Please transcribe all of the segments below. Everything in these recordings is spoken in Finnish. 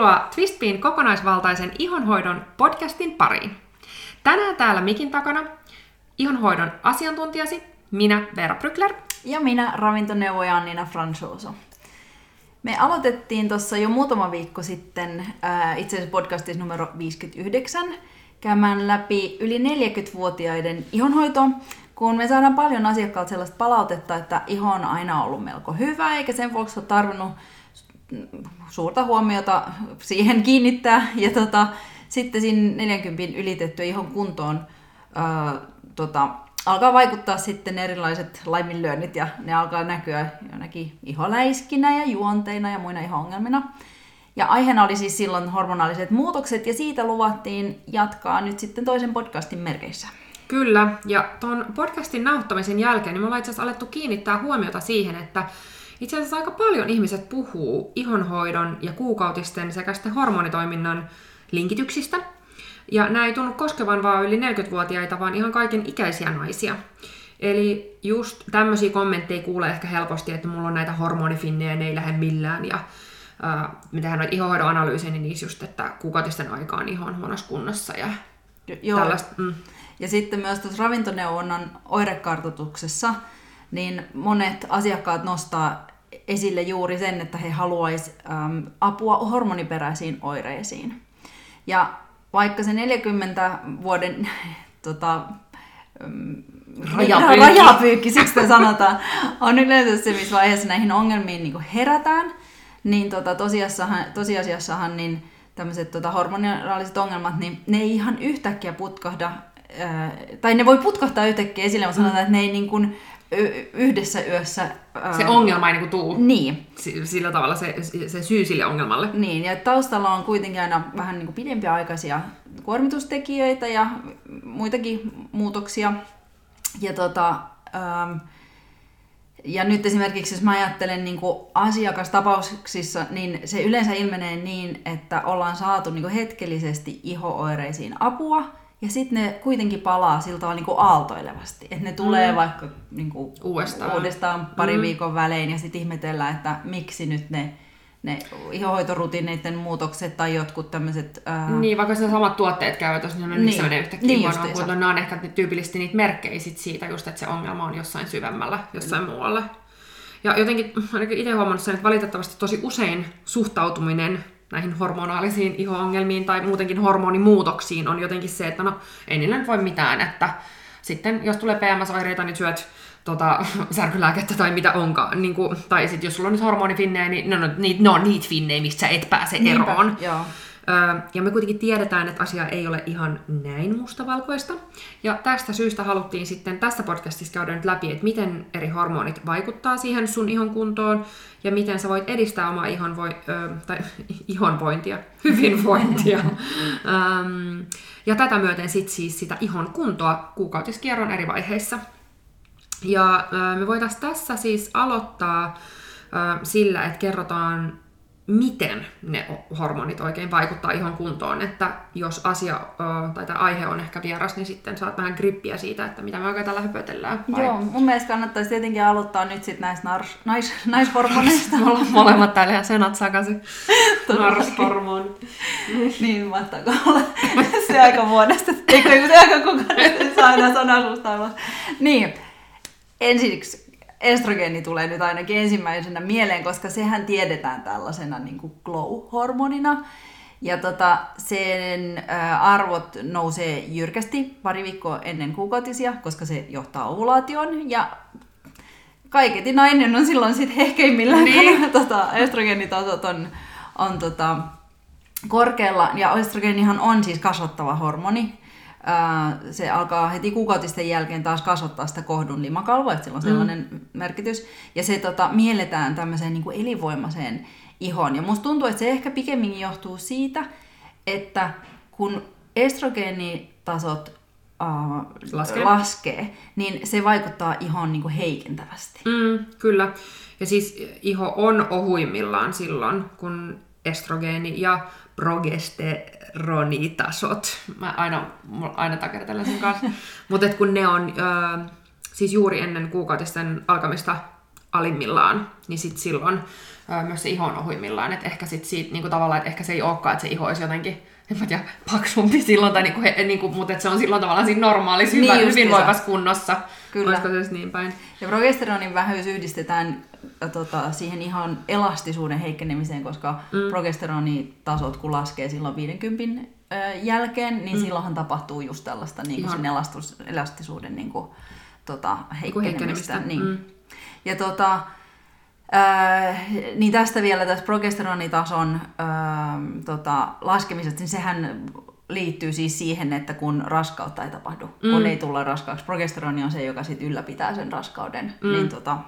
Tervetuloa Twistpiin kokonaisvaltaisen ihonhoidon podcastin pariin. Tänään täällä mikin takana ihonhoidon asiantuntijasi, minä Veera Brykler. Ja minä ravintoneuvoja Annina Fransoso. Me aloitettiin tuossa jo muutama viikko sitten, itse asiassa podcastissa numero 59, käymään läpi yli 40-vuotiaiden ihonhoito, kun me saadaan paljon asiakkaalta sellaista palautetta, että iho on aina ollut melko hyvä, eikä sen vuoksi ole tarvinnut suurta huomiota siihen kiinnittää. Ja tota, sitten siinä 40 ylitettyä ihon kuntoon ää, tota, alkaa vaikuttaa sitten erilaiset laiminlyönnit ja ne alkaa näkyä jonnekin iholäiskinä ja juonteina ja muina iho-ongelmina. Ja aiheena oli siis silloin hormonaaliset muutokset ja siitä luvattiin jatkaa nyt sitten toisen podcastin merkeissä. Kyllä, ja tuon podcastin nauhoittamisen jälkeen niin me ollaan itse asiassa alettu kiinnittää huomiota siihen, että itse asiassa aika paljon ihmiset puhuu ihonhoidon ja kuukautisten sekä sitten hormonitoiminnan linkityksistä. Ja nämä ei tunnu koskevan vaan yli 40-vuotiaita, vaan ihan kaiken ikäisiä naisia. Eli just tämmöisiä kommentteja kuulee ehkä helposti, että mulla on näitä hormonifinnejä, ne ei lähde millään. Ja äh, me tehdään noita ihonhoidon analyysejä, niin niissä just, että kuukautisten aikaan iho on huonossa kunnossa ja Joo. tällaista. Mm. Ja sitten myös tuossa ravintoneuvonnan oirekartoituksessa, niin monet asiakkaat nostaa esille juuri sen, että he haluaisivat ähm, apua hormoniperäisiin oireisiin. Ja vaikka se 40 vuoden tota, rajapyykki, rajapyykki siksi sanotaan, on yleensä se, missä vaiheessa näihin ongelmiin niin herätään, niin tota, tosiasiassahan, tosiasiassahan niin tämmöiset tota, hormoniraaliset ongelmat, niin ne ei ihan yhtäkkiä putkahda, ää, tai ne voi putkahtaa yhtäkkiä esille, mutta sanotaan, että ne ei niin kuin, yhdessä yössä... Se ongelma ei niinku tuu. Niin. Sillä tavalla se, se syy sille ongelmalle. Niin, ja taustalla on kuitenkin aina vähän niinku pidempiaikaisia kuormitustekijöitä ja muitakin muutoksia. Ja, tota, ähm, ja nyt esimerkiksi, jos mä ajattelen niin asiakastapauksissa, niin se yleensä ilmenee niin, että ollaan saatu niin hetkellisesti ihooireisiin apua, ja sitten ne kuitenkin palaa siltä tavalla niin aaltoilevasti. Että ne tulee mm. vaikka niin kuin uudestaan. uudestaan pari mm. viikon välein ja sitten ihmetellään, että miksi nyt ne ne ihohoitorutiineiden muutokset tai jotkut tämmöiset... Ää... Niin, vaikka se samat tuotteet käyvät, jos niin, missä menee yhtäkkiä niin huonoon, mutta nämä on ehkä tyypillisesti niitä merkkejä sit siitä just, että se ongelma on jossain syvemmällä, jossain mm. muualla. Ja jotenkin ainakin itse huomannut sen, että valitettavasti tosi usein suhtautuminen näihin hormonaalisiin iho-ongelmiin tai muutenkin hormonimuutoksiin on jotenkin se, että no ei niillä nyt voi mitään, että sitten jos tulee PMS-oireita, niin syöt tota, särkylääkettä tai mitä onkaan. Niin kuin, tai sitten jos sulla on nyt hormonifinnejä, niin no, no, niitä, no, niitä finnejä, mistä sä et pääse Niinpä, eroon. Joo. Ja me kuitenkin tiedetään, että asia ei ole ihan näin mustavalkoista. Ja tästä syystä haluttiin sitten tässä podcastissa käydä nyt läpi, että miten eri hormonit vaikuttaa siihen sun ihon kuntoon ja miten sä voit edistää omaa ihon voi, tai ihonvointia, hyvinvointia. ja tätä myöten sitten siis sitä ihon kuntoa kuukautiskierron eri vaiheissa. Ja me voitaisiin tässä siis aloittaa sillä, että kerrotaan miten ne hormonit oikein vaikuttaa ihon kuntoon, että jos asia tai tämä aihe on ehkä vieras, niin sitten saat vähän grippiä siitä, että mitä me oikein tällä höpötellään. Vai? Joo, mun mielestä kannattaisi tietenkin aloittaa nyt sitten näistä nars, nais, naishormoneista. Me ollaan molemmat täällä ihan senat sakaisin. Narshormoni. niin, mahtaako olla se aika vuodesta. Eikö se aika kukaan saa enää sanaa Niin, ensiksi estrogeeni tulee nyt ainakin ensimmäisenä mieleen, koska sehän tiedetään tällaisena niin kuin glow-hormonina. Ja tota, sen arvot nousee jyrkästi pari viikkoa ennen kuukautisia, koska se johtaa ovulaation. Ja kaiketi nainen on silloin sitten hehkeimmillään, niin. tota, estrogenitasot on, on tota, korkealla. Ja estrogeenihan on siis kasvattava hormoni, se alkaa heti kuukautisten jälkeen taas kasvattaa sitä kohdun limakalvoa, että sillä on mm. sellainen mm. merkitys. Ja se tota, mielletään tämmöiseen niin kuin elinvoimaiseen ihoon. Ja musta tuntuu, että se ehkä pikemminkin johtuu siitä, että kun estrogeenitasot uh, laskee. laskee, niin se vaikuttaa ihoon niin kuin heikentävästi. Mm, kyllä. Ja siis iho on ohuimmillaan silloin, kun estrogeeni ja progesteronitasot. Mä aina, aina takertelen sen kanssa. Mutta kun ne on ö, siis juuri ennen kuukautisten alkamista alimmillaan, niin sit silloin ää, myös se iho on ohuimmillaan. Että ehkä sit siitä niin kuin tavallaan, että ehkä se ei olekaan, että se iho olisi jotenkin en mä tiedä, paksumpi silloin, tai niinku, he, niinku, mutta se on silloin tavallaan siinä normaalissa, hyvä, Niin hyvinvoivassa kunnossa. Kyllä. Olisiko se niin päin? Ja progesteronin vähyys yhdistetään tota, siihen ihan elastisuuden heikkenemiseen, koska mm. progesteronitasot kun laskee silloin 50 äh, jälkeen, niin mm. silloinhan tapahtuu just tällaista niin kuin sen elastus, elastisuuden niin kuin, tota, heikkenemistä. heikkenemistä. Niin. Mm. Ja tota, Äh, niin tästä vielä tästä progesteronitason äh, tota, laskemisesta, niin sehän liittyy siis siihen, että kun raskautta ei tapahdu, mm. kun ei tulla raskaaksi. Progesteroni on se, joka sit ylläpitää sen raskauden. Mm. Niin, tota,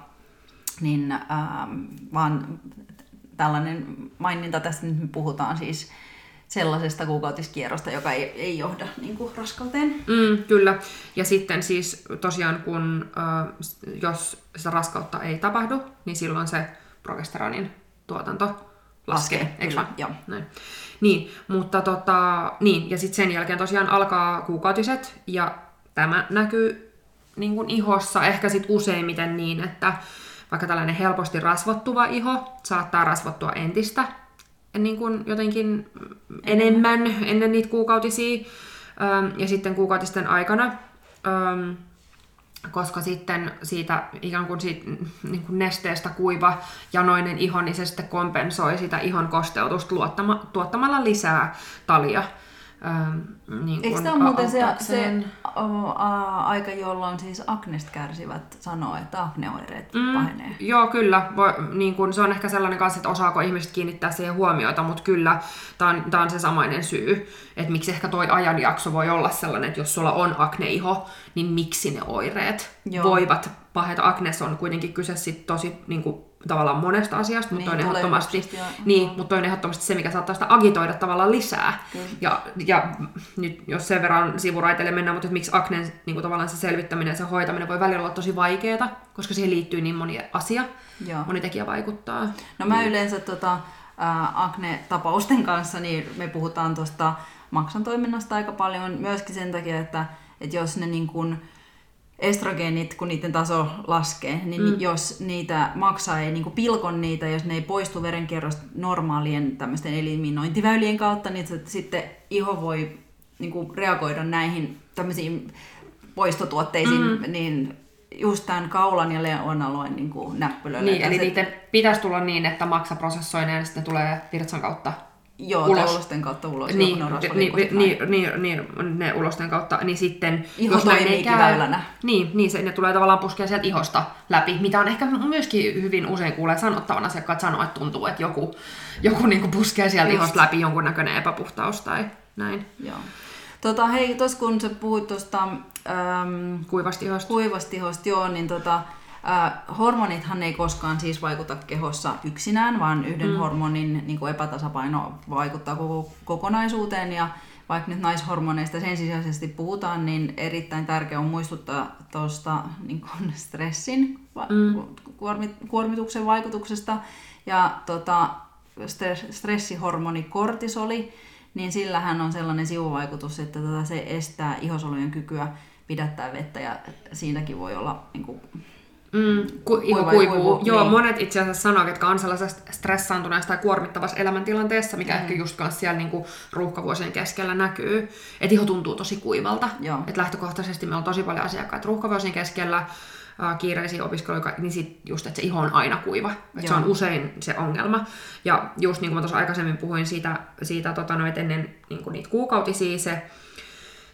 niin ähm, vaan tällainen maininta tästä nyt me puhutaan siis sellaisesta kuukautiskierrosta, joka ei, ei johda niin kuin, raskauteen. Mm, kyllä. Ja sitten siis tosiaan, kun äh, jos sitä raskautta ei tapahdu, niin silloin se progesteronin tuotanto laskee, Laskee, eikö kyllä, joo. Näin. Niin, mutta tota, niin, ja sitten sen jälkeen tosiaan alkaa kuukautiset, ja tämä näkyy niin kuin ihossa ehkä sit useimmiten niin, että vaikka tällainen helposti rasvottuva iho saattaa rasvottua entistä niin kuin jotenkin enemmän ennen niitä kuukautisia, ähm, ja sitten kuukautisten aikana, ähm, koska sitten siitä ikään kuin, siitä, niin kuin nesteestä kuiva janoinen iho, niin se sitten kompensoi sitä ihon kosteutusta luottama, tuottamalla lisää talia. Ähm, niin Eikö tämä ole muuten se, se o, a, aika, jolloin siis aknesta kärsivät sanoo, että akneoireet mm. pahenee? Joo, kyllä. Voi, niin kun, se on ehkä sellainen kanssa, että osaako ihmiset kiinnittää siihen huomiota, mutta kyllä tämä on, tää on se samainen syy, että miksi ehkä toi ajanjakso voi olla sellainen, että jos sulla on akneiho, niin miksi ne oireet Joo. voivat paheta. Aknes on kuitenkin kyse sit tosi niin kuin, tavallaan monesta asiasta, mutta Niin, niin, on ehdottomasti, niin, mutta on ehdottomasti se, mikä saattaa sitä agitoida tavallaan lisää. Kyllä. Ja, ja nyt jos sen verran sivuraiteille mennään, mutta miksi aknen niin kuin tavallaan se selvittäminen ja se hoitaminen voi välillä olla tosi vaikeaa, koska siihen liittyy niin moni asia, Joo. moni tekijä vaikuttaa. No mä yleensä tota, akne-tapausten kanssa, niin me puhutaan tuosta maksan toiminnasta aika paljon myöskin sen takia, että, että jos ne niin kun estrogeenit, kun niiden taso laskee, niin mm. jos niitä maksaa ei niin pilkon niitä, jos ne ei poistu verenkierrosta normaalien tämmöisten eliminointiväylien kautta, niin se, sitten iho voi niin kuin reagoida näihin tämmöisiin poistotuotteisiin, mm. niin just tämän kaulan ja leonaloin niin kuin näppylöille. Niin, eli se, niiden pitäisi tulla niin, että maksa prosessoi ne ja sitten tulee virtsan kautta Joo, ulos. ulosten kautta ulos. Niin, joo, kun ne niin, niin, niin, niin, ne ulosten kautta, niin sitten... Iho jos toimiikin käy- väylänä. Niin, niin se, ne tulee tavallaan puskea sieltä ihosta läpi, mitä on ehkä myöskin hyvin usein kuulee sanottavan asiakkaat sanoa, että tuntuu, että joku, joku niin puskee sieltä Just. ihosta läpi jonkunnäköinen epäpuhtaus tai näin. Joo. Tota, hei, tuossa kun sä puhuit tuosta ähm, Kuivasti ihosta. kuivastihosta, joo, niin tota, äh, hormonithan ei koskaan siis vaikuta kehossa yksinään, vaan yhden mm. hormonin niin kuin epätasapaino vaikuttaa koko kokonaisuuteen. Ja vaikka nyt naishormoneista sen sisäisesti puhutaan, niin erittäin tärkeää on muistuttaa tuosta niin stressin va- Mm. kuormi- kuormituksen vaikutuksesta. Ja tota, stre- stressihormoni kortisoli, niin sillähän on sellainen sivuvaikutus, että tota, se estää ihosolujen kykyä pidättää vettä ja siinäkin voi olla niin kuin, Mm, ku, iho Kuiva- kuivuu. kuivuu, Joo, niin. monet itse asiassa sanoo, jotka on sellaisessa stressaantuneessa tai kuormittavassa elämäntilanteessa, mikä mm. ehkä just kanssa siellä niinku ruuhkavuosien keskellä näkyy. Että iho tuntuu tosi kuivalta. Et lähtökohtaisesti meillä on tosi paljon asiakkaita ruuhkavuosien keskellä, kiireisiä opiskeluja, niin sit just, että se iho on aina kuiva. Et se on usein se ongelma. Ja just niin kuin mä tuossa aikaisemmin puhuin siitä, siitä tota, no, et ennen niin kuin niitä kuukautisia, se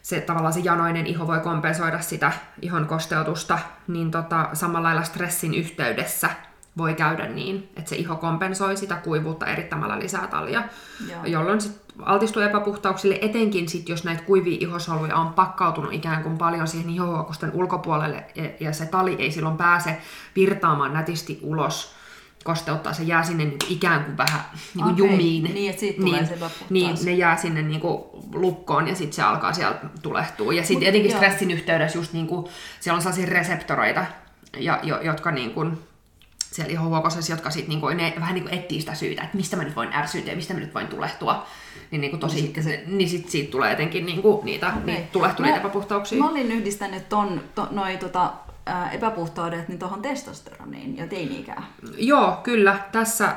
se tavallaan se janoinen iho voi kompensoida sitä ihon kosteutusta, niin tota, samalla lailla stressin yhteydessä voi käydä niin, että se iho kompensoi sitä kuivuutta erittämällä lisää talia, Joo. jolloin sit altistuu epäpuhtauksille, etenkin sit, jos näitä kuivia ihosoluja on pakkautunut ikään kuin paljon siihen ihohuokosten ulkopuolelle, ja, ja se tali ei silloin pääse virtaamaan nätisti ulos, kosteuttaa, se jää sinne niin kuin ikään kuin vähän niin kuin Okei, jumiin. niin, että siitä tulee se epäpuhtaus. niin, ne jää sinne niin kuin lukkoon ja sitten se alkaa sieltä tulehtua. Ja sitten etenkin joo. stressin yhteydessä just niin kuin, siellä on sellaisia reseptoreita, ja, jo, jotka niin kuin, siellä ihohuokosessa, jotka sit niinku, ne vähän niinku etsii sitä syytä, että mistä mä nyt voin ärsyyntyä, mistä mä nyt voin tulehtua. Niin, niinku tosi, niin, se, niin sit siitä tulee jotenkin niinku niitä, okay. niitä tulehtuneita epäpuhtauksia. Mä olin yhdistänyt ton, to, noi, tota, ää, epäpuhtaudet niin tuohon testosteroniin ja teini-ikään. Joo, kyllä. Tässä äh,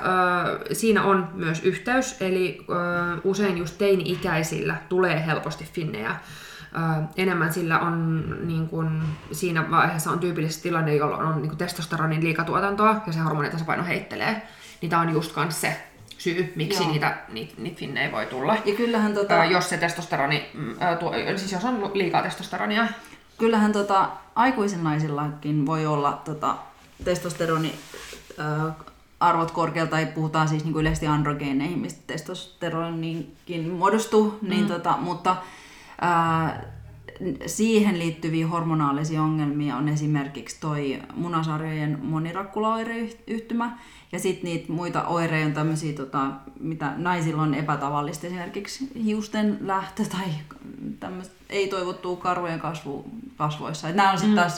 siinä on myös yhteys, eli äh, usein just teini-ikäisillä tulee helposti finnejä. Äh, enemmän sillä on niin kun, siinä vaiheessa on tyypillisesti tilanne, jolloin on niin testosteronin liikatuotantoa ja se hormonitasapaino heittelee. Niin tämä on just kans se syy, miksi niitä, niitä, niitä finnejä voi tulla. Ja kyllähän tota... Äh, jos se testosteroni, äh, tuo, siis jos on liikaa testosteronia. Kyllähän tota, aikuisen naisillakin voi olla tota, testosteroni äh, arvot korkealta, tai puhutaan siis niin kuin yleisesti androgeeneihin, mistä testosteronikin muodostuu, niin mm. niin, tota, mutta ää, siihen liittyviä hormonaalisia ongelmia on esimerkiksi toi munasarjojen monirakkulaoireyhtymä, ja sitten niitä muita oireita on tämmöisiä, tota, mitä naisilla on epätavallista, esimerkiksi hiusten lähtö tai tämmöistä ei-toivottua karvojen kasvu kasvoissa. Et nämä on sitten mm.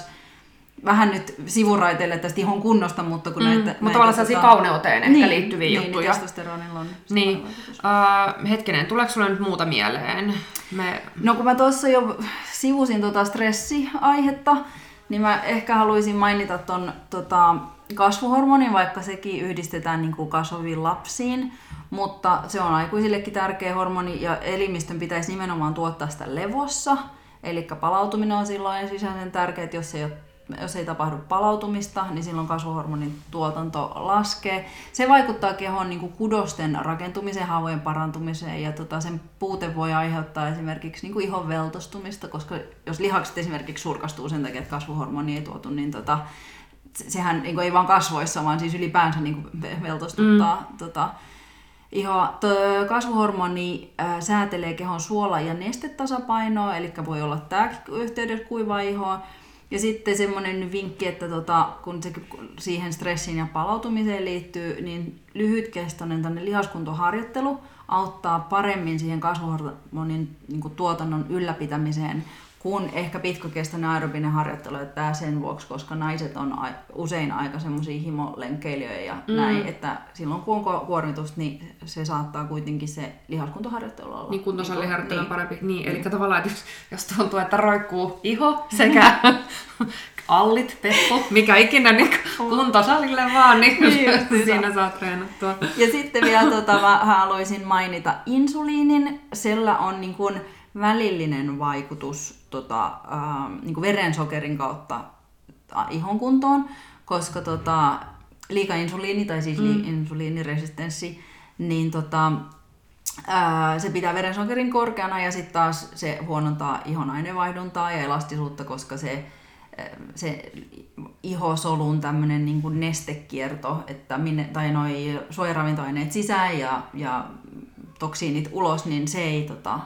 Vähän nyt sivuraiteille tästä ihon kunnosta, mutta kun mm, näitä... Mutta tavallaan sellaisia tota... kauneuteen ehkä niin, liittyviä niin, juttuja. Niin, testosteronilla on. Niin. Uh, hetkinen, tuleeko sulle nyt muuta mieleen? Me... No kun mä tuossa jo sivusin tota stressiaihetta, niin mä ehkä haluaisin mainita ton tota, kasvuhormonin, vaikka sekin yhdistetään niin kuin kasvaviin lapsiin, mutta se on aikuisillekin tärkeä hormoni ja elimistön pitäisi nimenomaan tuottaa sitä levossa, eli palautuminen on silloin ensisijaisen tärkeää, että jos ei ole jos ei tapahdu palautumista, niin silloin kasvuhormonin tuotanto laskee. Se vaikuttaa kehon niin kuin kudosten rakentumiseen, haavojen parantumiseen ja tota, sen puute voi aiheuttaa esimerkiksi niin kuin ihon veltostumista, koska jos lihakset esimerkiksi surkastuu sen takia, että kasvuhormoni ei tuotu, niin tota, sehän niin kuin ei vaan kasvoissa, vaan siis ylipäänsä niin kuin veltostuttaa mm. tota, ihoa. Kasvuhormoni äh, säätelee kehon suola- ja nestetasapainoa, eli voi olla tämä yhteydessä kuiva ihoa. Ja sitten semmoinen vinkki, että tota, kun se siihen stressiin ja palautumiseen liittyy, niin lyhytkestoinen lihaskuntoharjoittelu auttaa paremmin siihen kasvuhormonin niin tuotannon ylläpitämiseen kuin ehkä pitkäkestoinen aerobinen harjoittelu, että tämä sen vuoksi, koska naiset on usein aika semmoisia himolenkkeilijöitä ja mm. näin, että silloin kun on kuormitusta, niin se saattaa kuitenkin se lihaskuntoharjoittelu olla. Niin kuntosaliharjoittelu niin, on parempi. Niin, eli tavallaan, että jos, jos tuntuu, että roikkuu iho sekä allit, peppu, mikä ikinä niin kuntosalille vaan, niin, niin siinä saa treenattua. Ja sitten vielä tota, mä haluaisin mainita insuliinin. Sellä on niin kuin, välillinen vaikutus tota, äh, niin verensokerin kautta ihon kuntoon, koska tota, liika insuliini tai siis mm. insuliiniresistenssi, niin tota, ää, se pitää verensokerin korkeana ja sitten taas se huonontaa ihon aineenvaihduntaa ja elastisuutta, koska se, se ihosolun tämmöinen niin kuin nestekierto, että minne, tai noi suojaravintoaineet sisään ja, ja toksiinit ulos, niin se ei tota,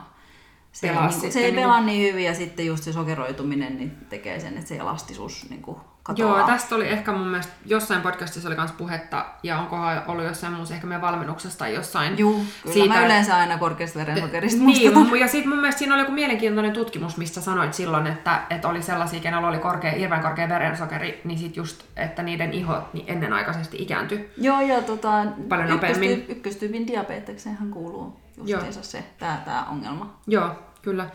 se, pelaa niin kuin, se ei niin pelaa niin hyvin ja sitten just se sokeroituminen niin tekee sen, että se elastisuus niin kuin katoaa. Joo, tästä oli ehkä mun mielestä jossain podcastissa oli myös puhetta, ja onkohan ollut jossain muussa ehkä meidän valmennuksessa tai jossain. Joo, kyllä siitä, mä yleensä aina korkeasta verensokerista Niin, ja sitten mun mielestä siinä oli joku mielenkiintoinen tutkimus, missä sanoit silloin, että, että oli sellaisia, kenellä oli korkea, hirveän korkea verensokeri, niin sitten just, että niiden iho niin ennenaikaisesti ikääntyi. Joo, ja tota, Paljon nopeammin. ykköstyypin diabeteksenhan kuuluu justiinsa se, tämä, tämä ongelma. Joo, kyllä.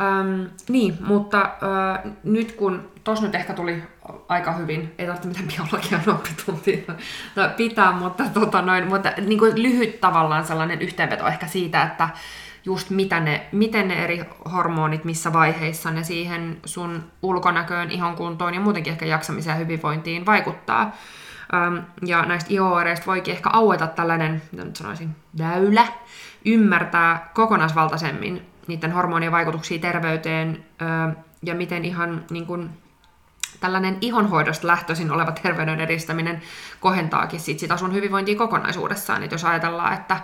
Ähm, niin, mutta äh, nyt kun tos nyt ehkä tuli aika hyvin, ei tarvitse mitään biologian oppituntia pitää, mutta, tota noin, mutta niin kuin lyhyt tavallaan sellainen yhteenveto ehkä siitä, että just mitä ne, miten ne eri hormonit, missä vaiheissa ne siihen sun ulkonäköön, ihon kuntoon ja muutenkin ehkä jaksamiseen ja hyvinvointiin vaikuttaa. Ähm, ja näistä iho voikin ehkä aueta tällainen, mitä nyt sanoisin, väylä, ymmärtää kokonaisvaltaisemmin niiden hormonien vaikutuksia terveyteen ja miten ihan niin kuin, tällainen ihonhoidosta lähtöisin oleva terveyden edistäminen kohentaakin sit sitä sun hyvinvointia kokonaisuudessaan. Et jos ajatellaan, että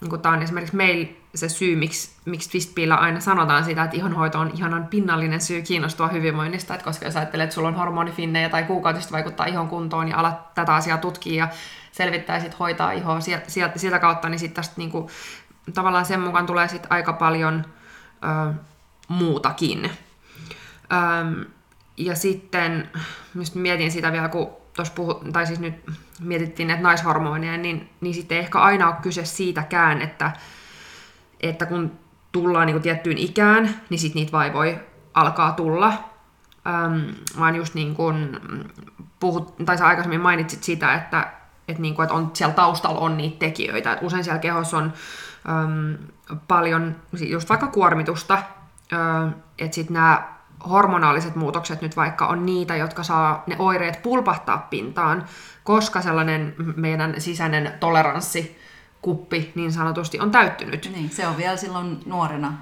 niin tämä on esimerkiksi meillä se syy, miksi, miksi Twistpillä aina sanotaan sitä, että ihonhoito on ihanan pinnallinen syy kiinnostua hyvinvoinnista, että koska jos ajattelet, että sulla on hormonifinnejä tai kuukautista vaikuttaa ihon kuntoon ja alat tätä asiaa tutkia ja selvittää ja sit hoitaa ihoa sieltä, sieltä, kautta, niin sitten tästä niinku, tavallaan sen mukaan tulee sit aika paljon ö, muutakin. Ö, ja sitten, just mietin sitä vielä, kun tuossa puhu, tai siis nyt mietittiin näitä naishormoneja, niin, niin sitten ei ehkä aina ole kyse siitäkään, että, että kun tullaan niin kuin tiettyyn ikään, niin sitten niitä vaivoja alkaa tulla. äm, vaan just niin kuin puhut, tai sä aikaisemmin mainitsit sitä, että, että, niin kuin, että on, siellä taustalla on niitä tekijöitä. Että usein siellä kehossa on äm, paljon just vaikka kuormitusta, että sitten nämä hormonaaliset muutokset nyt vaikka on niitä, jotka saa ne oireet pulpahtaa pintaan, koska sellainen meidän sisäinen toleranssi kuppi niin sanotusti on täyttynyt. Niin, se on vielä silloin nuorena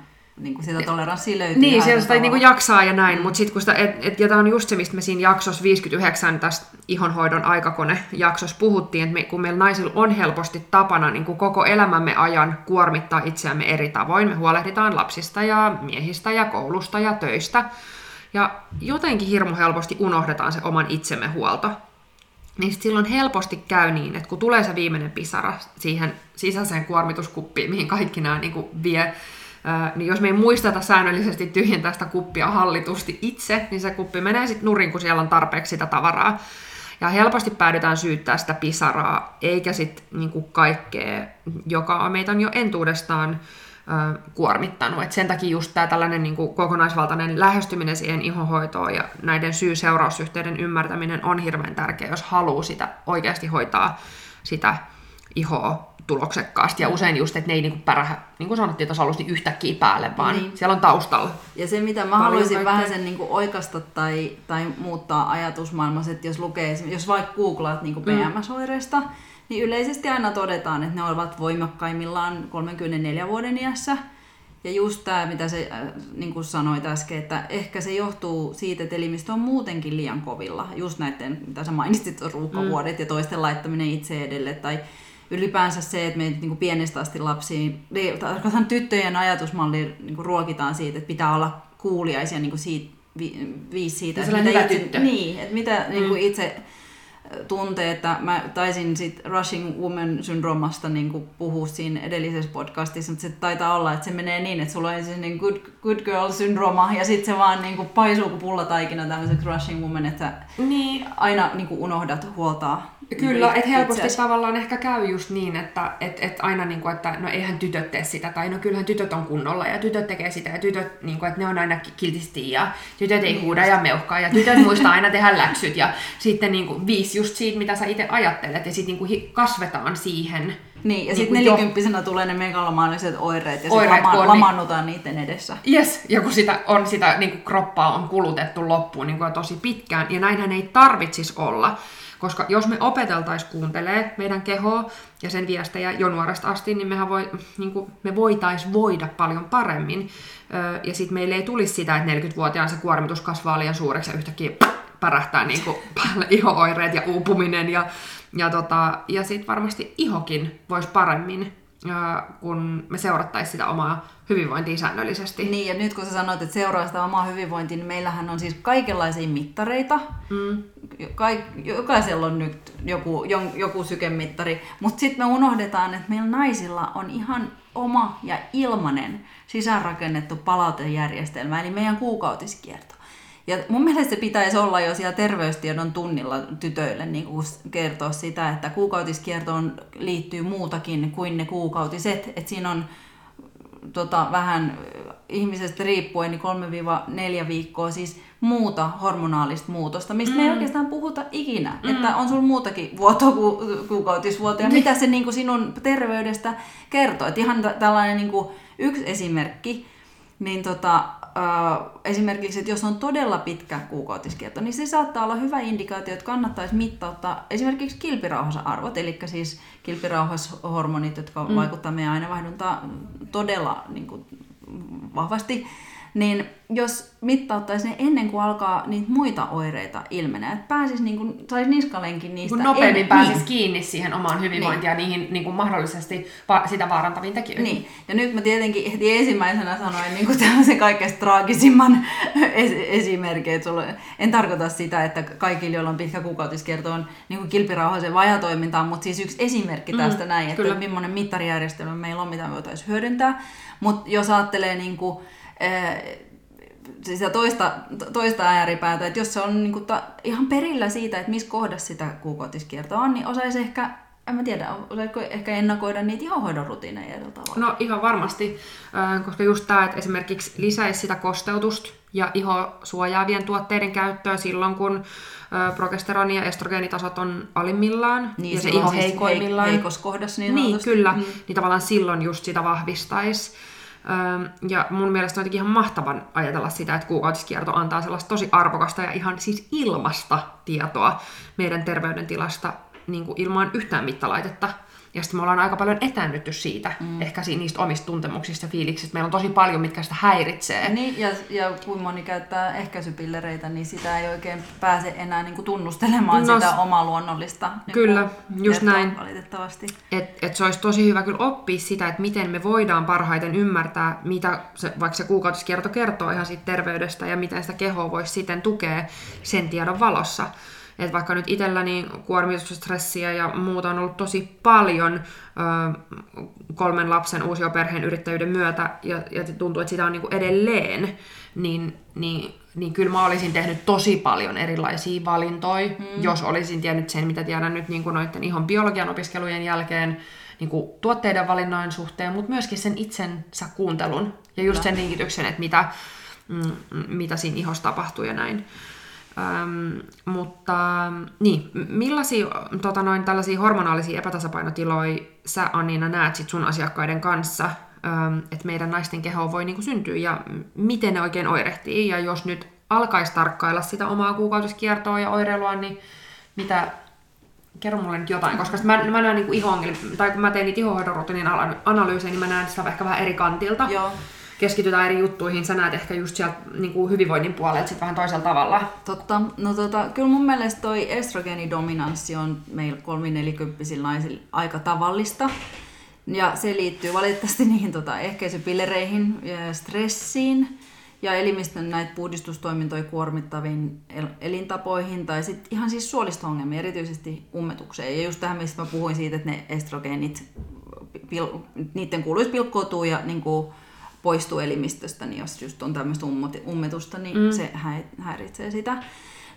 niin kuin sitä toleranssia löytyy. Niin, siellä sitä niin kuin jaksaa ja näin, mm. mutta sitten kun sitä, et, et, ja tämä on just se, mistä me siinä jaksossa 59 tästä ihonhoidon aikakone jaksossa puhuttiin, että me, kun meillä naisilla on helposti tapana niin kuin koko elämämme ajan kuormittaa itseämme eri tavoin, me huolehditaan lapsista ja miehistä ja koulusta ja töistä, ja jotenkin hirmu helposti unohdetaan se oman itsemme huolto. Niin silloin helposti käy niin, että kun tulee se viimeinen pisara siihen sisäiseen kuormituskuppiin, mihin kaikki nämä niin kuin vie, niin jos me ei muisteta säännöllisesti tyhjentää sitä kuppia hallitusti itse, niin se kuppi menee sitten nurin, kun siellä on tarpeeksi sitä tavaraa. Ja helposti päädytään syyttää sitä pisaraa, eikä sitten niinku kaikkea, joka meitä on jo entuudestaan ö, kuormittanut. Et sen takia just tämä tällainen niinku kokonaisvaltainen lähestyminen siihen ihohoitoon ja näiden syy-seurausyhteyden ymmärtäminen on hirveän tärkeä, jos haluaa sitä oikeasti hoitaa sitä ihoa tuloksekkaasti. Ja usein just, että ne ei niinku pärähä, niin kuin sanottiin tuossa alussa, niin yhtäkkiä päälle, vaan niin. siellä on taustalla. Ja se, mitä mä haluaisin kaikkea. vähän sen niinku oikasta tai, tai muuttaa ajatusmaailmassa, että jos lukee, jos vaikka googlaat niinku PMS-oireista, mm. niin yleisesti aina todetaan, että ne ovat voimakkaimmillaan 34 vuoden iässä. Ja just tämä, mitä se äh, niin kuin sanoit äsken, että ehkä se johtuu siitä, että elimistö on muutenkin liian kovilla. Just näiden, mitä sä mainitsit, ruuhkavuodet mm. ja toisten laittaminen itse edelle. Tai ylipäänsä se, että meitä niin pienestä asti lapsiin, tarkoitan tyttöjen ajatusmalli niin ruokitaan siitä, että pitää olla kuuliaisia niin siitä, vi, viisi siitä. Että mitä itse, tyttö. Niin, että mitä mm. niin kuin itse tuntee, että mä taisin sit Rushing Woman syndroomasta niin puhua siinä edellisessä podcastissa, mutta se taitaa olla, että se menee niin, että sulla on ensin niin good, good girl syndrooma ja sitten se vaan niin kuin paisuu kuin pullataikina tämmöiseksi Rushing Woman, että niin. aina niin kuin unohdat huoltaa Kyllä, että helposti itseäsi. tavallaan ehkä käy just niin, että et, et aina niin kuin, että no eihän tytöt tee sitä, tai no kyllähän tytöt on kunnolla, ja tytöt tekee sitä, ja tytöt, niin kuin, että ne on aina kiltisti, ja tytöt ei niin. huuda ja meuhkaa, ja tytöt muistaa aina tehdä läksyt, ja sitten niin kuin, viisi just siitä, mitä sä itse ajattelet, ja sitten niin kuin, kasvetaan siihen. Niin, ja niin sitten nelikymppisenä jo... tulee ne megalomaaniset oireet, ja sitten lama- niin... lamannutaan niiden edessä. Yes, ja kun sitä, on, sitä niin kuin kroppaa on kulutettu loppuun niin kuin tosi pitkään, ja näinhän ei tarvitsisi olla. Koska jos me opeteltaisiin kuuntelee meidän kehoa ja sen viestejä jo nuoresta asti, niin mehän voi, niin kuin, me voitaisiin voida paljon paremmin. ja sitten meille ei tulisi sitä, että 40-vuotiaan se kuormitus kasvaa liian suureksi ja yhtäkkiä pärähtää niin kuin päälle ihooireet ja uupuminen. Ja, ja, tota, ja sitten varmasti ihokin voisi paremmin kun me seurattaisiin sitä omaa hyvinvointia säännöllisesti. Niin, ja nyt kun sä sanoit, että seuraa sitä omaa hyvinvointia, niin meillähän on siis kaikenlaisia mittareita. Mm. Kaik, jokaisella on nyt joku, joku sykemittari, mutta sitten me unohdetaan, että meillä naisilla on ihan oma ja ilmanen sisäänrakennettu palautejärjestelmä, eli meidän kuukautiskierto. Ja mun mielestä se pitäisi olla jo siellä terveystiedon tunnilla tytöille niin kuin kertoa sitä, että kuukautiskiertoon liittyy muutakin kuin ne kuukautiset. Että siinä on tota, vähän ihmisestä riippuen niin 3-4 viikkoa siis muuta hormonaalista muutosta, mistä mm. me ei mm. oikeastaan puhuta ikinä. Mm. Että on sulla muutakin vuotoa ku, kuukautisvuoto ja niin. mitä se niin kuin sinun terveydestä kertoo. Että ihan tällainen niin kuin yksi esimerkki, niin tota, äh, esimerkiksi, että jos on todella pitkä kuukautiskierto, niin se saattaa olla hyvä indikaatio, että kannattaisi mittauttaa esimerkiksi kilpirauhasarvot, eli siis kilpirauhashormonit, jotka mm. vaikuttavat meidän aineenvaihduntaan todella niin kuin, vahvasti niin jos mittauttaisi ne ennen kuin alkaa niitä muita oireita ilmenee, että pääsisi niin kuin, saisi niskalenkin niistä. Kun nopeammin en, pääsisi niin. kiinni siihen omaan hyvinvointiin niin. ja niihin niin kuin mahdollisesti va- sitä vaarantaviin tekijöihin. Niin. Ja nyt mä tietenkin heti ensimmäisenä sanoin niin kuin tämmöisen kaikkein traagisimman es- esimerkin. Sulle, en tarkoita sitä, että kaikille, joilla on pitkä kuukautiskierto, on niin kuin kilpirauhaisen vajatoimintaa, mutta siis yksi esimerkki mm, tästä näin, että kyllä. millainen mittarijärjestelmä meillä on, mitä me voitaisiin hyödyntää. Mutta jos ajattelee niin kuin, sitä toista, toista ääripäätä, että jos se on niin kuin ta, ihan perillä siitä, että missä kohdassa sitä kuukautiskiertoa on, niin osaisi ehkä en mä tiedä, osaatko ehkä ennakoida niitä ihohoidon rutiineja eri tavalla? No ihan varmasti, koska just tämä, että esimerkiksi lisäisi sitä kosteutusta ja iho suojaavien tuotteiden käyttöä silloin, kun progesteroni ja estrogeenitasot on alimmillaan Niin, ja se iho siis heikoimmillaan. heikossa kohdassa niin Niin, kyllä. Mm. Niin tavallaan silloin just sitä vahvistaisi. Ja mun mielestä on jotenkin ihan mahtavan ajatella sitä, että kuukautiskierto antaa sellaista tosi arvokasta ja ihan siis ilmasta tietoa meidän terveydentilasta niin kuin ilman yhtään mittalaitetta. Ja sitten me ollaan aika paljon etäännytty siitä, mm. ehkä niistä omista tuntemuksista ja fiiliksistä. Meillä on tosi paljon, mitkä sitä häiritsee. Niin, ja, ja kun moni käyttää ehkäisypillereitä, niin sitä ei oikein pääse enää niin kuin tunnustelemaan No sitä omaa luonnollista niin Kyllä, just tietoa, näin. Valitettavasti. Et, et se olisi tosi hyvä kyllä oppia sitä, että miten me voidaan parhaiten ymmärtää, mitä se, vaikka se kuukautiskierto kertoo ihan siitä terveydestä ja miten sitä kehoa voisi sitten tukea sen tiedon valossa. Et vaikka nyt itselläni kuormitusta, stressiä ja muuta on ollut tosi paljon ö, kolmen lapsen uusioperheen yrittäjyyden myötä ja, ja tuntuu, että sitä on niinku edelleen, niin, niin, niin kyllä mä olisin tehnyt tosi paljon erilaisia valintoja, mm. jos olisin tiennyt sen, mitä tiedän nyt niin kuin noiden ihon biologian opiskelujen jälkeen, niin kuin tuotteiden valinnoin suhteen, mutta myöskin sen itsensä kuuntelun ja just sen linkityksen, että mitä, mm, mitä siinä ihossa tapahtuu ja näin. Mutta niin, millaisia tota noin, tällaisia hormonaalisia epätasapainotiloja sä Anniina näet sit sun asiakkaiden kanssa, että meidän naisten kehoon voi niinku syntyä ja miten ne oikein oirehtii ja jos nyt alkaisi tarkkailla sitä omaa kuukautiskiertoa ja oireilua, niin mitä, kerro mulle nyt jotain, koska mä, mä näen niinku iho tai kun mä teen niitä ihohoidon analyysejä, niin mä näen sitä ehkä vähän eri kantilta. Joo. Keskitytään eri juttuihin, sä näet ehkä just sieltä niinku hyvinvoinnin puolelta sit vähän toisella tavalla. Totta. No tota, kyllä mun mielestä toi estrogeenidominanssi on meillä kolminelikymppisillä naisilla aika tavallista. Ja se liittyy valitettavasti niihin tota, ehkäisypillereihin ja stressiin ja elimistön näitä puhdistustoimintoja kuormittaviin el- elintapoihin tai sitten ihan siis suolisto-ongelmiin, erityisesti ummetukseen. Ja just tähän, mistä mä puhuin siitä, että ne estrogeenit, pil- niiden kuuluisi pilkkoutua ja niin kuin, poistuu elimistöstä, niin jos just on tämmöistä ummetusta, niin mm. se hä- häiritsee sitä.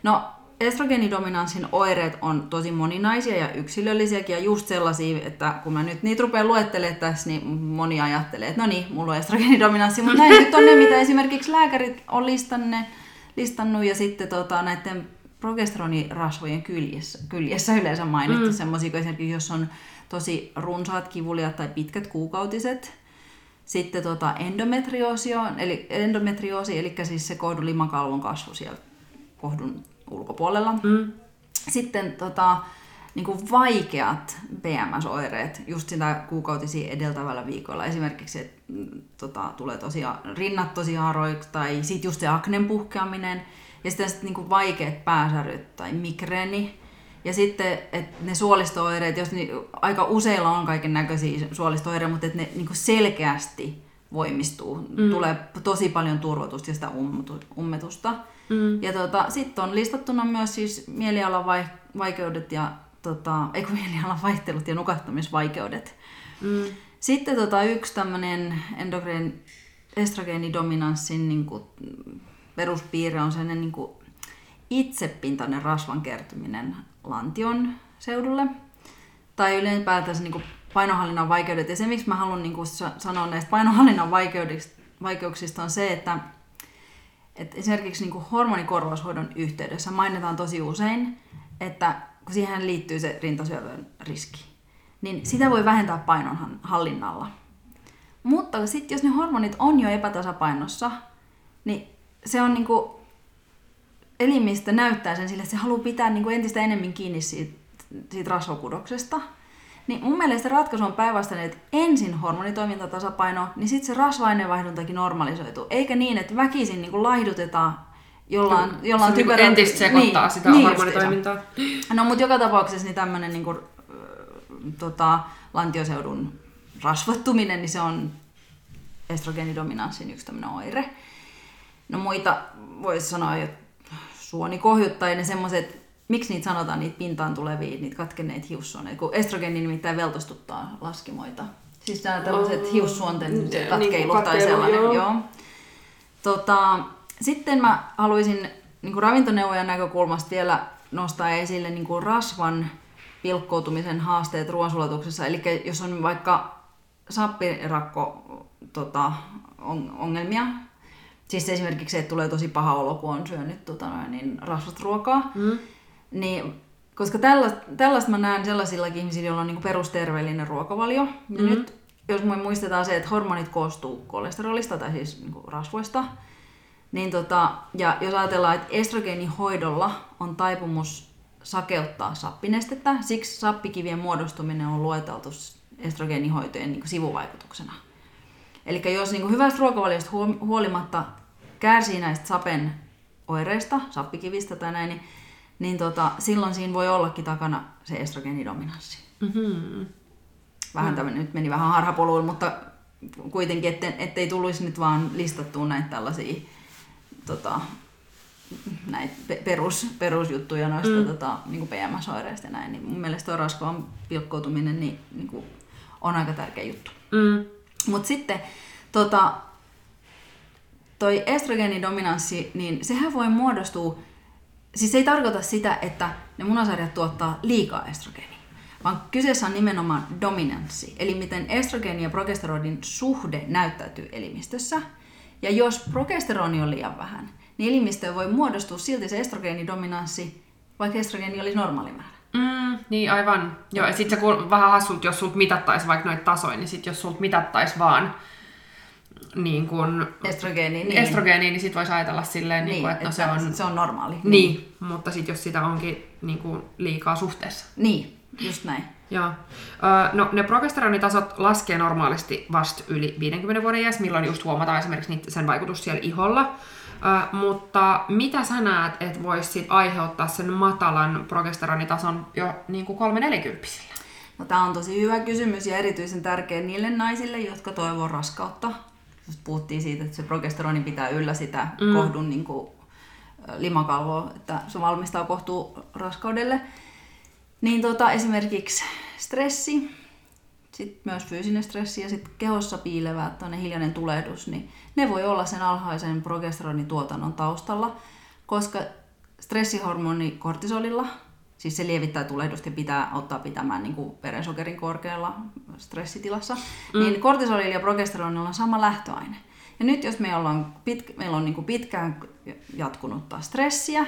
No, estrogeenidominanssin oireet on tosi moninaisia ja yksilöllisiäkin ja just sellaisia, että kun mä nyt niitä rupean luettelemaan tässä, niin moni ajattelee, että no niin, mulla on estrogeenidominanssi, mutta näin nyt on ne, mitä esimerkiksi lääkärit on listanne, listannut ja sitten tota, näiden progesteronirasvojen kyljessä, kyljessä yleensä mainittu mm. semmoisia, esimerkiksi jos on tosi runsaat kivuliat tai pitkät kuukautiset, sitten tota endometrioosi, on, eli endometrioosi, eli siis se kohdun limakalvon kasvu siellä kohdun ulkopuolella. Mm. Sitten tota, niin kuin vaikeat PMS-oireet just sitä kuukautisia edeltävällä viikolla. Esimerkiksi, että mm, tota, tulee tosiaan rinnat tosi haroiksi tai sitten just se aknen puhkeaminen ja sitten sit, niin kuin vaikeat pääsäryt tai migreeni. Ja sitten, että ne suolisto-oireet, jos ni, aika useilla on kaiken näköisiä suolisto-oireita, mutta että ne niin selkeästi voimistuu. Mm. Tulee tosi paljon turvotusta ja sitä ummetu- ummetusta. Mm. Ja tota, sitten on listattuna myös siis mielialan vai- vaikeudet ja tota, ei kun mielialan vaihtelut ja nukahtamisvaikeudet. Mm. Sitten tota, yksi tämmöinen endokrin estrogeenidominanssin niin kuin, peruspiirre on sellainen niin kuin, itsepintainen rasvan kertyminen lantion seudulle. Tai ylipäätänsä niin kuin, painohallinnan vaikeudet. Ja se, miksi mä haluan niin kuin, sa- sanoa näistä painohallinnan vaikeuksista, on se, että et esimerkiksi niin kuin hormonikorvaushoidon yhteydessä mainitaan tosi usein, että kun siihen liittyy se rintasyövän riski, niin sitä voi vähentää painon hallinnalla. Mutta sitten jos ne hormonit on jo epätasapainossa, niin se on niinku, elimistö näyttää sen sille, että se haluaa pitää niinku entistä enemmän kiinni siitä, siitä rasvakudoksesta. Niin mun mielestä ratkaisu on päinvastainen, että ensin hormonitoiminta tasapaino, niin sitten se rasva-aineenvaihduntakin normalisoituu. Eikä niin, että väkisin niin laihdutetaan jollain, jollain se niinku typerä- entistä sekoittaa niin, sitä niin hormonitoimintaa. justiinsa. No mutta joka tapauksessa niin tämmöinen niin kuin, tota, lantioseudun rasvattuminen, niin se on estrogeenidominanssin yksi tämmöinen oire. No muita voisi sanoa, että suonikohjut tai ne semmoiset, miksi niitä sanotaan, niitä pintaan tulevia, niitä katkenneita hiussuoneita, kun estrogeeni nimittäin veltostuttaa laskimoita. Siis nämä tällaiset Oh, hiussuonten niin katkeilut tai katkeilu, sellainen. joo. Joo. Tota, sitten mä haluaisin niin kuin ravintoneuvojan näkökulmasta vielä nostaa esille niin kuin rasvan pilkkoutumisen haasteet ruoansulatuksessa. Eli jos on vaikka sappirakko tota, on, ongelmia, siis esimerkiksi se, että tulee tosi paha olo, kun on syönyt tota, niin rasvasta ruokaa, mm. niin koska tällaista, tällaista mä näen sellaisillakin ihmisillä, joilla on niin perusterveellinen ruokavalio. Ja mm. nyt jos me muistetaan se, että hormonit koostuu kolesterolista tai siis niin rasvoista, niin tota, ja jos ajatellaan, että estrogeenihoidolla on taipumus sakeuttaa sappinestettä, siksi sappikivien muodostuminen on lueteltu estrogeenihoitojen niin sivuvaikutuksena. Eli jos niin hyvästä ruokavaliosta huolimatta kärsii näistä sapen oireista, sappikivistä tai näin, niin, niin tota, silloin siinä voi ollakin takana se estrogeenidominanssi. Mm-hmm. Vähän mm. tämmöinen, nyt meni vähän harhapoluun, mutta kuitenkin, ettei, ettei tulisi nyt vaan listattua näitä tällaisia tota, näitä perus, perusjuttuja noista mm. tota, niin PMS-oireista ja näin, niin mun mielestä tuo rasvaan pilkkoutuminen niin, niin kuin on aika tärkeä juttu. Mm. Mutta sitten tota, toi estrogeenidominanssi, niin sehän voi muodostua, siis se ei tarkoita sitä, että ne munasarjat tuottaa liikaa estrogeenia, vaan kyseessä on nimenomaan dominanssi, eli miten estrogeeni ja progesteronin suhde näyttäytyy elimistössä. Ja jos progesteroni on liian vähän, niin elimistöön voi muodostua silti se estrogeenidominanssi, vaikka estrogeeni olisi normaali määrä. Mm, niin aivan. Joo, ja sitten se kun vähän hassut, jos sulta mitattaisi vaikka noita tasoja, niin sitten jos sulta mitattaisi vaan niin kun, estrogeeni, niin. estrogeeni, niin sit voisi ajatella silleen, niin, niin että, no, se, on, se on normaali. Niin, niin. mutta sitten jos sitä onkin niin kuin, liikaa suhteessa. Niin, just näin. Joo. No, ne progesteronitasot laskee normaalisti vasta yli 50 vuoden iässä, milloin just huomataan esimerkiksi sen vaikutus siellä iholla. Uh, mutta mitä sä näet, että voisi aiheuttaa sen matalan progesteronitason jo niin kuin 340 No, tämä on tosi hyvä kysymys ja erityisen tärkeä niille naisille, jotka toivoo raskautta. Just puhuttiin siitä, että se progesteroni pitää yllä sitä mm. kohdun niin kuin, limakalvoa, että se valmistaa kohtuu raskaudelle. Niin tota, esimerkiksi stressi, sitten myös fyysinen stressi ja sitten kehossa piilevä hiljainen tulehdus, niin ne voi olla sen alhaisen progesteronituotannon taustalla, koska stressihormoni kortisolilla, siis se lievittää tulehdusta ja pitää ottaa pitämään niin kuin verensokerin korkealla stressitilassa, mm. niin kortisolilla ja progesteronilla on sama lähtöaine. Ja nyt jos meillä on, pit, meillä on niin kuin pitkään jatkunutta stressiä,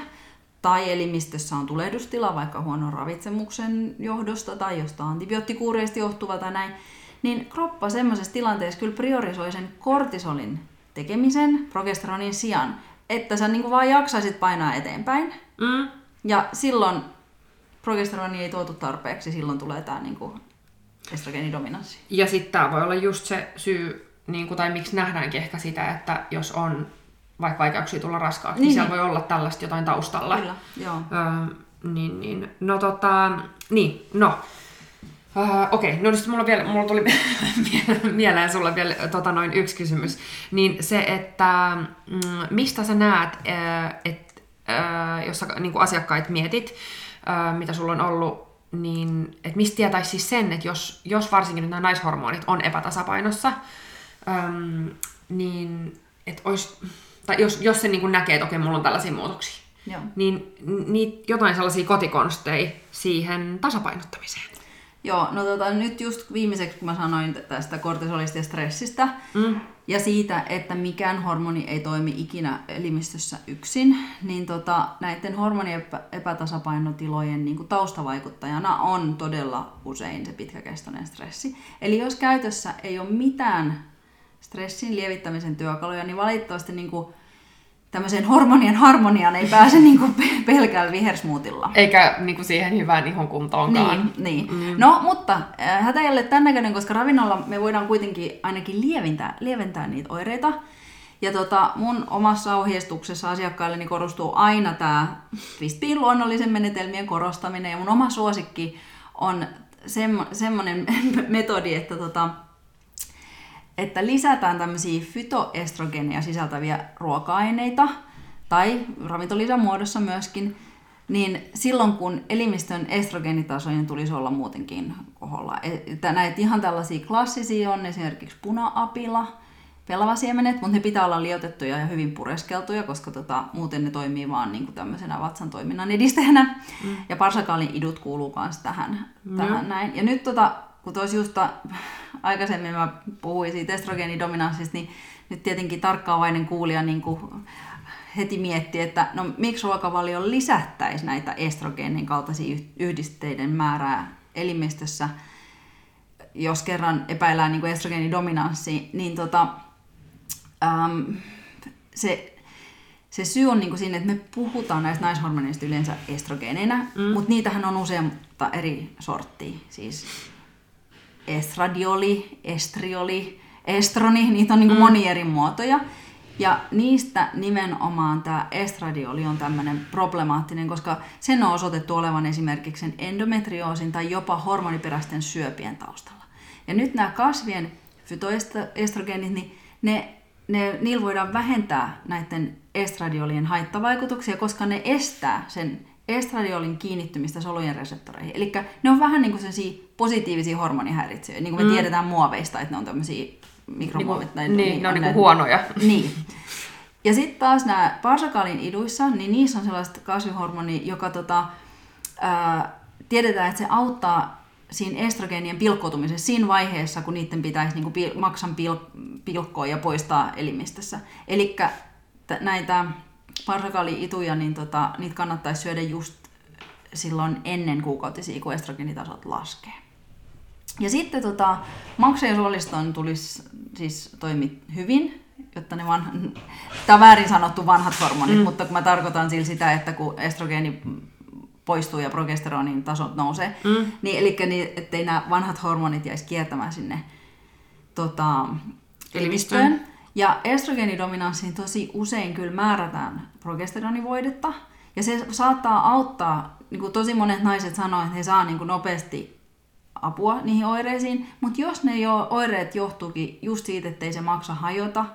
tai elimistössä on tulehdustila vaikka huonon ravitsemuksen johdosta tai jostain antibioottikuureista johtuva tai näin, niin kroppa semmoisessa tilanteessa kyllä priorisoi sen kortisolin tekemisen progesteronin sijaan, että sä niin vaan jaksaisit painaa eteenpäin. Mm. Ja silloin progesteroni ei tuotu tarpeeksi, silloin tulee tämä niin estrogeenidominanssi. Ja sitten tämä voi olla just se syy, niin kuin, tai miksi nähdäänkin ehkä sitä, että jos on vaikka vaikeuksia tulla raskaaksi, niin, niin siellä voi olla tällaista jotain taustalla. Kyllä, joo. Öö, niin, niin. No tota, niin, no. Uh, Okei, okay. no niin mulla, vielä, mulla tuli mieleen sulle vielä tota, noin yksi kysymys. Niin se, että mm, mistä sä näet, että jos sä niin asiakkaita mietit, mitä sulla on ollut, niin että mistä tietäisi siis sen, että jos, jos varsinkin nämä naishormonit on epätasapainossa, niin että olisi tai jos, jos se niin kuin näkee, että okei, mulla on tällaisia muutoksia, Joo. niin, niin jotain sellaisia kotikonsteja siihen tasapainottamiseen. Joo, no tota, nyt just viimeiseksi, kun mä sanoin tästä kortisolista ja stressistä, mm. ja siitä, että mikään hormoni ei toimi ikinä elimistössä yksin, niin tota, näiden hormonien epätasapainotilojen niin taustavaikuttajana on todella usein se pitkäkestoinen stressi. Eli jos käytössä ei ole mitään stressin lievittämisen työkaluja, niin valitettavasti niin kuin tämmöiseen hormonien harmoniaan ei pääse niin kuin pelkällä vihersmuutilla. Eikä niin kuin siihen hyvään ihon kuntoonkaan. Niin, niin. Mm. No, mutta äh, hätä ei ole tämän näköinen, koska ravinnolla me voidaan kuitenkin ainakin lieventää, lieventää niitä oireita. Ja tota, mun omassa ohjeistuksessa asiakkailleni korostuu aina tämä ristiin luonnollisen menetelmien korostaminen. Ja mun oma suosikki on semmo, semmoinen metodi, että tota, että lisätään tämmöisiä fytoestrogeneja sisältäviä ruoka-aineita tai ravintolisämuodossa myöskin, niin silloin kun elimistön estrogeenitasojen tulisi olla muutenkin koholla. E, näitä ihan tällaisia klassisia on esimerkiksi puna-apila pellavasiemenet, mutta ne pitää olla liotettuja ja hyvin pureskeltuja, koska tota, muuten ne toimii vaan niin kuin tämmöisenä vatsan toiminnan edistäjänä. Mm. Ja parsakaalin idut kuuluu myös tähän, mm. tähän näin. Ja nyt tota, kun tuossa just aikaisemmin mä puhuin siitä estrogeenidominanssista, niin nyt tietenkin tarkkaavainen kuulija niin kuin heti mietti, että no miksi ruokavalio lisättäisi näitä estrogeenin kaltaisia yhdisteiden määrää elimistössä, jos kerran epäillään niin estrogeenidominanssi, niin tota, äm, se, se syy on niin siinä, että me puhutaan näistä naishormoneista yleensä estrogeeneinä, mm. mutta niitähän on useampaa eri sorttia. Siis estradioli, estrioli, estroni, niitä on niin mm. moni eri muotoja. Ja niistä nimenomaan tämä estradioli on tämmöinen problemaattinen, koska sen on osoitettu olevan esimerkiksi sen endometrioosin tai jopa hormoniperäisten syöpien taustalla. Ja nyt nämä kasvien fytoestrogeenit, niin ne, ne, niillä voidaan vähentää näiden estradiolien haittavaikutuksia, koska ne estää sen estradiolin kiinnittymistä solujen reseptoreihin. Eli ne on vähän niin kuin positiivisia hormonihäiritsijöitä, niin kuin me mm. tiedetään muoveista, että ne on tämmöisiä mikromuovit. Niin, niin, niin, ne on niin huonoja. Niin. Ja sitten taas nämä parsakaalin iduissa, niin niissä on sellaista kasvihormoni, joka tota, ää, tiedetään, että se auttaa siinä estrogeenien pilkkoutumisessa siinä vaiheessa, kun niiden pitäisi niin kuin maksan pil- pilkkoa ja poistaa elimistössä. Eli näitä parsakaali-ituja, niin tota, niitä kannattaisi syödä just silloin ennen kuukautisia, kun estrogenitasot laskee. Ja sitten tota, maksajan suoliston tulisi siis toimi hyvin, jotta ne vanha, tämä on väärin sanottu vanhat hormonit, mm. mutta kun mä tarkoitan sillä sitä, että kun estrogeeni poistuu ja progesteronin tasot nousee, mm. niin eli niin, ettei nämä vanhat hormonit jäisi kiertämään sinne tota, elimistöön. Ja estrogeenidominanssiin tosi usein kyllä määrätään progesteronivoidetta, ja se saattaa auttaa, niin kuin tosi monet naiset sanoo, että he saa niin kuin nopeasti apua niihin oireisiin, mutta jos ne jo, oireet johtuukin just siitä, että ei se maksa hajota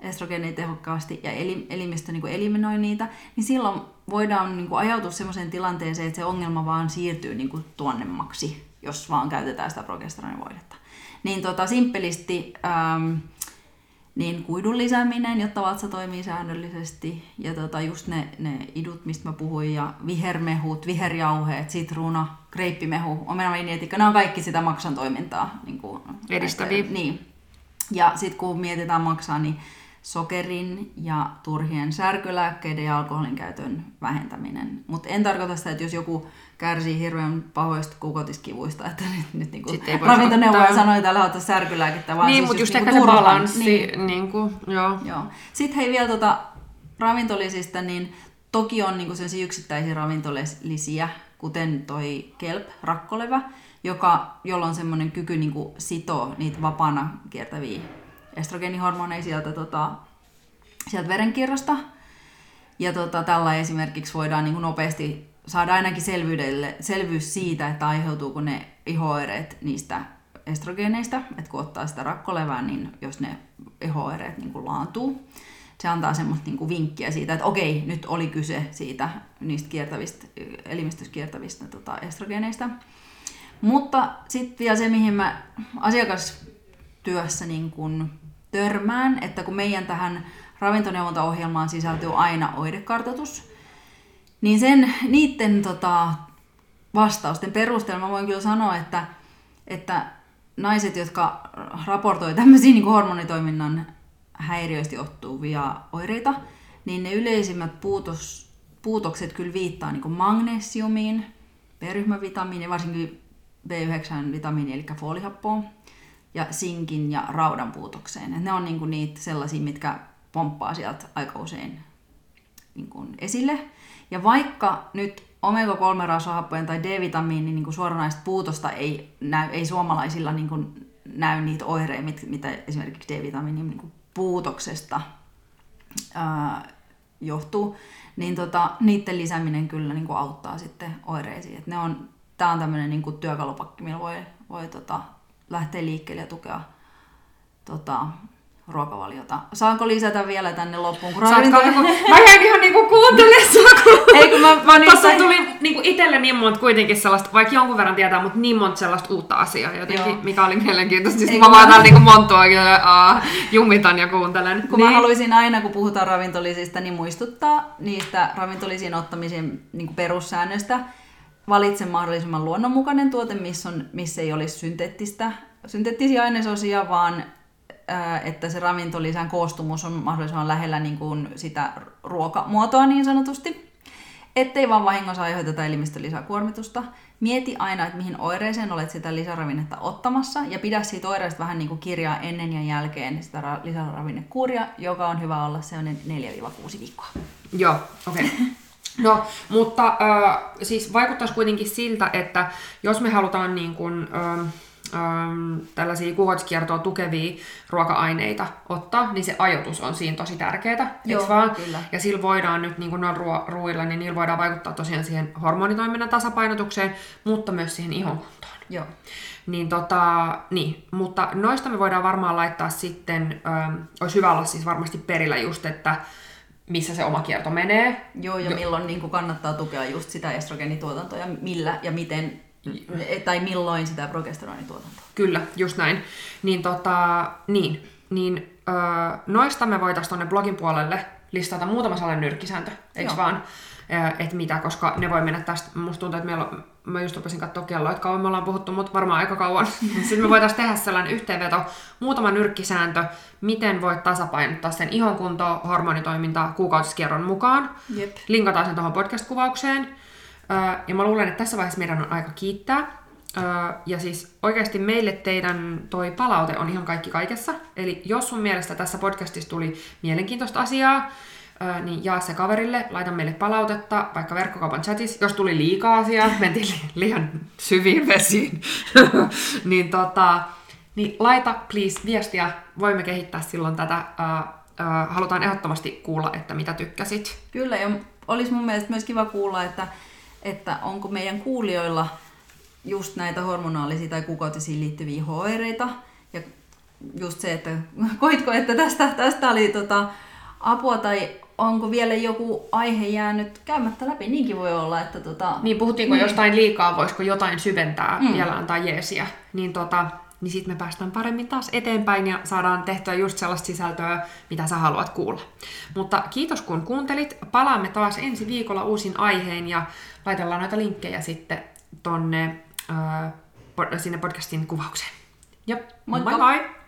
estrogeenia tehokkaasti ja elimistö niin kuin eliminoi niitä, niin silloin voidaan niin kuin ajautua sellaiseen tilanteeseen, että se ongelma vaan siirtyy niin kuin tuonnemmaksi, jos vaan käytetään sitä progesteronivoidetta. Niin tota, simppelisti ähm, niin kuidun lisääminen, jotta vatsa toimii säännöllisesti. Ja tota, just ne, ne idut, mistä mä puhuin, ja vihermehut, viherjauheet, sitruuna, kreippimehu, omenavinietikka, nämä on kaikki sitä maksan toimintaa. Niin kuin, Edistäviä. Niin. Ja sitten kun mietitään maksaa, niin sokerin ja turhien särkylääkkeiden ja alkoholin käytön vähentäminen. Mutta en tarkoita sitä, että jos joku kärsii hirveän pahoista kuukautiskivuista, että nyt, nyt niin kuin ravintoneuvoja sanoi, että älä ota särkylääkettä, vaan niin, siis mutta just, just niin se balanssi. Niin. Niin kuin, joo. joo. Sitten hei vielä tuota ravintolisista, niin toki on niin sellaisia yksittäisiä ravintolisia, kuten toi kelp, rakkolevä, joka, jolla on semmoinen kyky niin kuin sitoa niitä vapaana kiertäviä estrogeenihormoneja sieltä, tota, sieltä verenkierrosta. Ja tota, tällä esimerkiksi voidaan niin nopeasti saada ainakin selvyydelle, selvyys siitä, että aiheutuuko ne ihoireet niistä estrogeeneistä, että kun ottaa sitä rakkolevää, niin jos ne ihoireet niin kuin laantuu, se antaa semmoista niin kuin vinkkiä siitä, että okei, nyt oli kyse siitä niistä kiertävistä, elimistössä kiertävistä tota, estrogeeneistä. Mutta sitten vielä se, mihin mä asiakastyössä niin kuin törmään, että kun meidän tähän ravintoneuvontaohjelmaan sisältyy aina oirekartoitus, niin sen, niiden tota, vastausten perusteella mä voin kyllä sanoa, että, että naiset, jotka raportoi tämmöisiä niin hormonitoiminnan häiriöistä johtuvia oireita, niin ne yleisimmät puutos, puutokset kyllä viittaa niin magnesiumiin, B-ryhmävitamiiniin, varsinkin B9-vitamiini eli folihappoon, ja sinkin ja raudan puutokseen. Et ne on niinku niitä sellaisia, mitkä pomppaa sieltä aika usein niinku esille. Ja vaikka nyt omega-3-rasvahappojen tai D-vitamiinin niin suoranaista puutosta ei, näy, ei suomalaisilla niin kuin näy niitä oireita, mitä esimerkiksi D-vitamiinin niin puutoksesta ää, johtuu, niin tota, niiden lisääminen kyllä niin kuin auttaa sitten oireisiin. Ne on, tämä on tämmöinen niin työkalupakki, millä voi, voi tota, lähteä liikkeelle ja tukea tota, ruokavaliota. Saanko lisätä vielä tänne loppuun? Kun Saatko, ravintola- niinku, mä jäin ihan niinku kuuntelemaan sua. Ei, kun mä, mä nyt sain- tuli niinku itselle niin monta kuitenkin sellaista, vaikka jonkun verran tietää, mutta niin monta sellaista uutta asiaa jotenkin, Joo. mikä oli mielenkiintoista. Siis mä vaan täällä niinku monttua aa, jumitan ja kuuntelen. Kun mä haluaisin aina, kun puhutaan ravintolisista, niin muistuttaa niistä ravintolisiin ottamisen niin perussäännöistä. Valitse mahdollisimman luonnonmukainen tuote, missä, on, missä ei olisi synteettistä, synteettisiä ainesosia, vaan ää, että se ravintolisän koostumus on mahdollisimman lähellä niin kuin sitä ruokamuotoa niin sanotusti. Ettei vaan vahingossa aiheuteta elimistön lisäkuormitusta. Mieti aina, että mihin oireeseen olet sitä lisäravinnetta ottamassa ja pidä siitä oireesta vähän niin kuin kirjaa ennen ja jälkeen sitä ra- lisäravinnekuuria, joka on hyvä olla sellainen 4-6 viikkoa. Joo, okei. Okay. No, mutta äh, siis vaikuttaisi kuitenkin siltä, että jos me halutaan niin kuin, ähm, ähm, tällaisia kuukautiskiertoa tukevia ruoka-aineita ottaa, niin se ajoitus on siinä tosi tärkeää, Joo, vaan? kyllä. Ja sillä voidaan nyt niin kuin noilla ruo- ruuilla, niin niillä voidaan vaikuttaa tosiaan siihen hormonitoiminnan tasapainotukseen, mutta myös siihen ihon kuntoon. Joo. Niin tota, niin, mutta noista me voidaan varmaan laittaa sitten, ähm, olisi hyvä olla siis varmasti perillä just, että missä se oma kierto menee. Joo, ja milloin niin kuin kannattaa tukea just sitä estrogenituotantoa ja millä ja miten, tai milloin sitä progesteronituotantoa. Kyllä, just näin. Niin tota, niin, niin öö, noista me voitaisiin tuonne blogin puolelle listata muutama sellainen nyrkkisääntö, eikö Joo. vaan? Että mitä, koska ne voi mennä tästä, musta tuntuu, että meillä on, mä just rupesin katsoa kelloa, että kauan me ollaan puhuttu, mutta varmaan aika kauan. Sitten me voitaisiin tehdä sellainen yhteenveto, muutama nyrkkisääntö, miten voit tasapainottaa sen ihon kuntoa, hormonitoimintaa kuukautiskierron mukaan. Jep. Linkataan sen tuohon podcast-kuvaukseen. Ja mä luulen, että tässä vaiheessa meidän on aika kiittää. Ja siis oikeasti meille teidän toi palaute on ihan kaikki kaikessa. Eli jos sun mielestä tässä podcastissa tuli mielenkiintoista asiaa, niin jaa se kaverille, laita meille palautetta, vaikka verkkokaupan chatissa. Jos tuli liikaa asiaa, mentiin li- liian syviin vesiin, niin, tota, niin laita please viestiä, voimme kehittää silloin tätä. Öö, öö, Halutaan ehdottomasti kuulla, että mitä tykkäsit. Kyllä, ja olisi mun mielestä myös kiva kuulla, että, että onko meidän kuulijoilla just näitä hormonaalisia tai kuukautisiin liittyviä oireita. Ja just se, että koitko, että tästä, tästä oli tota, apua tai onko vielä joku aihe jäänyt käymättä läpi. Niinkin voi olla, että tota, Niin, puhuttiinko Niin. jostain liikaa, voisiko jotain syventää Mm. mm. vielä antaa jeesiä. Niin, tota, niin sitten me päästään paremmin taas eteenpäin ja saadaan tehtyä just sellaista sisältöä, mitä sä haluat kuulla. Mutta kiitos kun kuuntelit. Palaamme taas ensi viikolla uusin aiheen ja laitellaan noita linkkejä sitten tonne, äh, sinne podcastin kuvaukseen. Jop, Moikka! bye bye!